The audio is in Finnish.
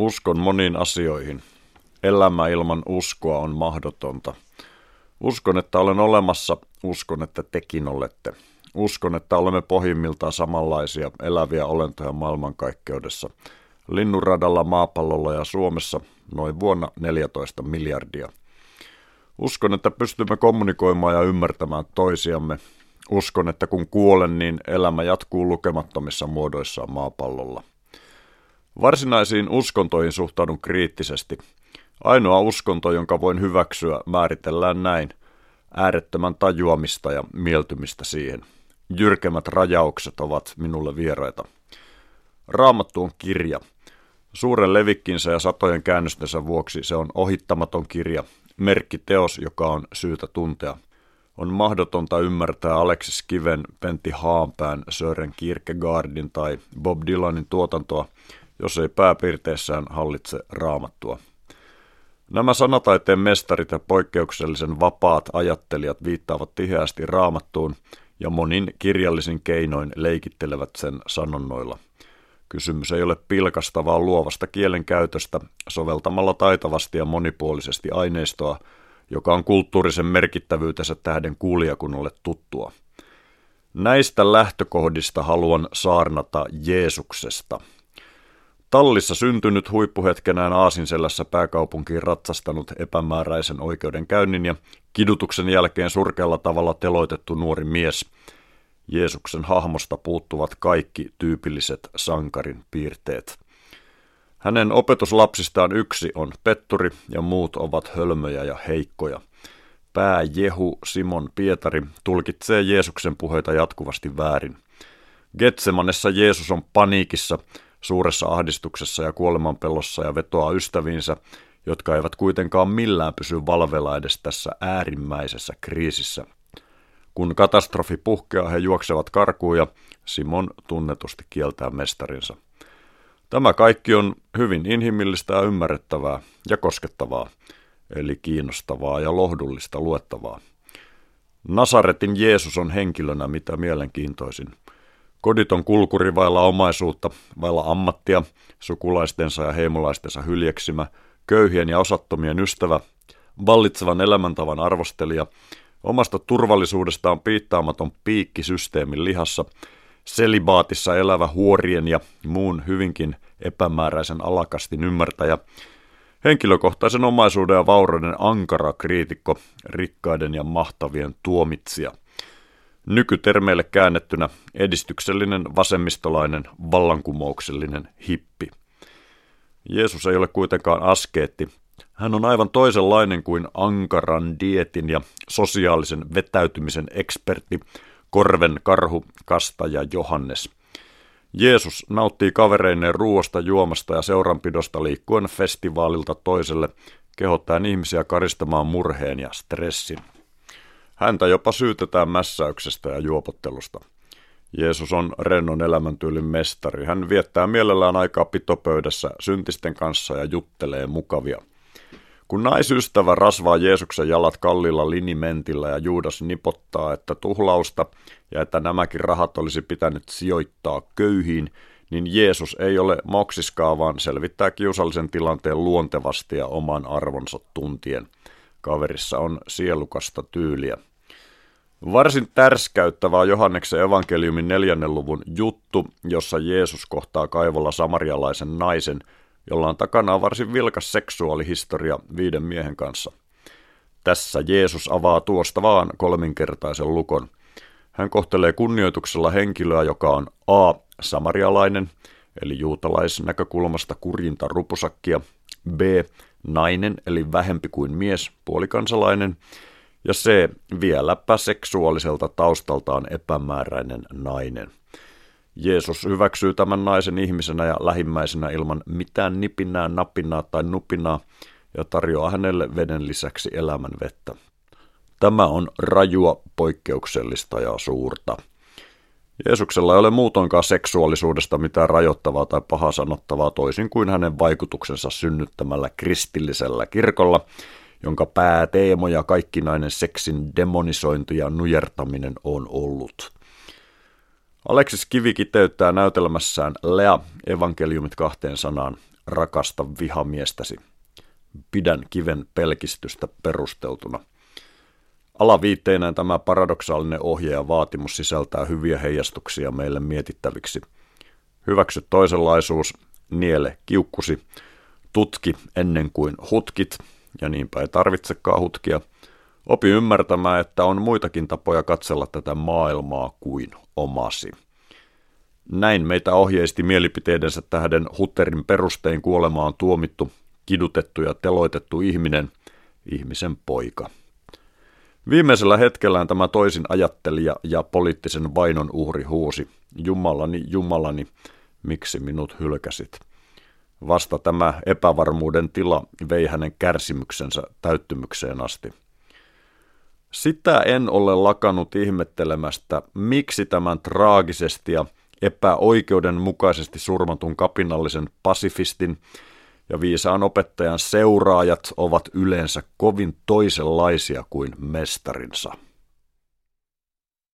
Uskon moniin asioihin. Elämä ilman uskoa on mahdotonta. Uskon, että olen olemassa. Uskon, että tekin olette. Uskon, että olemme pohjimmiltaan samanlaisia eläviä olentoja maailmankaikkeudessa. Linnunradalla, maapallolla ja Suomessa noin vuonna 14 miljardia. Uskon, että pystymme kommunikoimaan ja ymmärtämään toisiamme. Uskon, että kun kuolen, niin elämä jatkuu lukemattomissa muodoissaan maapallolla. Varsinaisiin uskontoihin suhtaudun kriittisesti. Ainoa uskonto, jonka voin hyväksyä, määritellään näin. Äärettömän tajuamista ja mieltymistä siihen. Jyrkemmät rajaukset ovat minulle vieraita. Raamattu on kirja. Suuren levikkinsä ja satojen käännöstensä vuoksi se on ohittamaton kirja, merkkiteos, joka on syytä tuntea. On mahdotonta ymmärtää Alexis Kiven, Pentti Haanpään, Sören Kierkegaardin tai Bob Dylanin tuotantoa – jos ei pääpiirteissään hallitse raamattua. Nämä sanataiteen mestarit ja poikkeuksellisen vapaat ajattelijat viittaavat tiheästi raamattuun ja monin kirjallisin keinoin leikittelevät sen sanonnoilla. Kysymys ei ole pilkasta, vaan luovasta kielenkäytöstä soveltamalla taitavasti ja monipuolisesti aineistoa, joka on kulttuurisen merkittävyytensä tähden kuulijakunnalle tuttua. Näistä lähtökohdista haluan saarnata Jeesuksesta – Tallissa syntynyt huippuhetkenään Aasinselässä pääkaupunkiin ratsastanut epämääräisen oikeudenkäynnin ja kidutuksen jälkeen surkealla tavalla teloitettu nuori mies. Jeesuksen hahmosta puuttuvat kaikki tyypilliset sankarin piirteet. Hänen opetuslapsistaan yksi on Petturi ja muut ovat hölmöjä ja heikkoja. Pää Jehu Simon Pietari tulkitsee Jeesuksen puheita jatkuvasti väärin. Getsemanessa Jeesus on paniikissa – suuressa ahdistuksessa ja kuolemanpelossa ja vetoaa ystäviinsä, jotka eivät kuitenkaan millään pysy valvella edes tässä äärimmäisessä kriisissä. Kun katastrofi puhkeaa, he juoksevat karkuun ja Simon tunnetusti kieltää mestarinsa. Tämä kaikki on hyvin inhimillistä ja ymmärrettävää ja koskettavaa, eli kiinnostavaa ja lohdullista luettavaa. Nasaretin Jeesus on henkilönä mitä mielenkiintoisin – Koditon kulkuri vailla omaisuutta, vailla ammattia, sukulaistensa ja heimolaistensa hyljeksimä, köyhien ja osattomien ystävä, vallitsevan elämäntavan arvostelija, omasta turvallisuudestaan piittaamaton piikki systeemin lihassa, selibaatissa elävä huorien ja muun hyvinkin epämääräisen alakastin ymmärtäjä, henkilökohtaisen omaisuuden ja vaurauden ankara kriitikko, rikkaiden ja mahtavien tuomitsija – Nykytermeille käännettynä edistyksellinen vasemmistolainen vallankumouksellinen hippi. Jeesus ei ole kuitenkaan askeetti. Hän on aivan toisenlainen kuin ankaran dietin ja sosiaalisen vetäytymisen ekspertti, korven karhu, kastaja Johannes. Jeesus nauttii kavereineen ruoasta, juomasta ja seuranpidosta liikkuen festivaalilta toiselle, kehottaen ihmisiä karistamaan murheen ja stressin. Häntä jopa syytetään mässäyksestä ja juopottelusta. Jeesus on rennon elämäntyylin mestari. Hän viettää mielellään aikaa pitopöydässä syntisten kanssa ja juttelee mukavia. Kun naisystävä rasvaa Jeesuksen jalat kallilla linimentillä ja Juudas nipottaa, että tuhlausta ja että nämäkin rahat olisi pitänyt sijoittaa köyhiin, niin Jeesus ei ole moksiskaa, vaan selvittää kiusallisen tilanteen luontevasti ja oman arvonsa tuntien. Kaverissa on sielukasta tyyliä. Varsin tärskäyttävä on Johanneksen evankeliumin neljännen luvun juttu, jossa Jeesus kohtaa kaivolla samarialaisen naisen, jolla on takana varsin vilkas seksuaalihistoria viiden miehen kanssa. Tässä Jeesus avaa tuosta vaan kolminkertaisen lukon. Hän kohtelee kunnioituksella henkilöä, joka on A. Samarialainen, eli juutalaisnäkökulmasta kurjinta rupusakkia, B. Nainen, eli vähempi kuin mies, puolikansalainen, ja C. Vieläpä seksuaaliselta taustaltaan epämääräinen nainen. Jeesus hyväksyy tämän naisen ihmisenä ja lähimmäisenä ilman mitään nipinää, napinaa tai nupinaa ja tarjoaa hänelle veden lisäksi elämän vettä. Tämä on rajua, poikkeuksellista ja suurta. Jeesuksella ei ole muutoinkaan seksuaalisuudesta mitään rajoittavaa tai paha sanottavaa toisin kuin hänen vaikutuksensa synnyttämällä kristillisellä kirkolla, jonka pääteemo ja kaikkinainen seksin demonisointi ja nujertaminen on ollut. Aleksis Kivi kiteyttää näytelmässään Lea evankeliumit kahteen sanaan, rakasta vihamiestäsi. Pidän kiven pelkistystä perusteltuna. Alaviitteinään tämä paradoksaalinen ohje ja vaatimus sisältää hyviä heijastuksia meille mietittäviksi. Hyväksy toisenlaisuus, niele kiukkusi, tutki ennen kuin hutkit, ja niinpä ei tarvitsekaan hutkia. Opi ymmärtämään, että on muitakin tapoja katsella tätä maailmaa kuin omasi. Näin meitä ohjeisti mielipiteidensä tähden Hutterin perustein kuolemaan tuomittu, kidutettu ja teloitettu ihminen, ihmisen poika. Viimeisellä hetkellään tämä toisin ajattelija ja poliittisen vainon uhri huusi, Jumalani, Jumalani, miksi minut hylkäsit? Vasta tämä epävarmuuden tila vei hänen kärsimyksensä täyttymykseen asti. Sitä en ole lakannut ihmettelemästä, miksi tämän traagisesti ja epäoikeudenmukaisesti surmatun kapinallisen pasifistin ja viisaan opettajan seuraajat ovat yleensä kovin toisenlaisia kuin mestarinsa.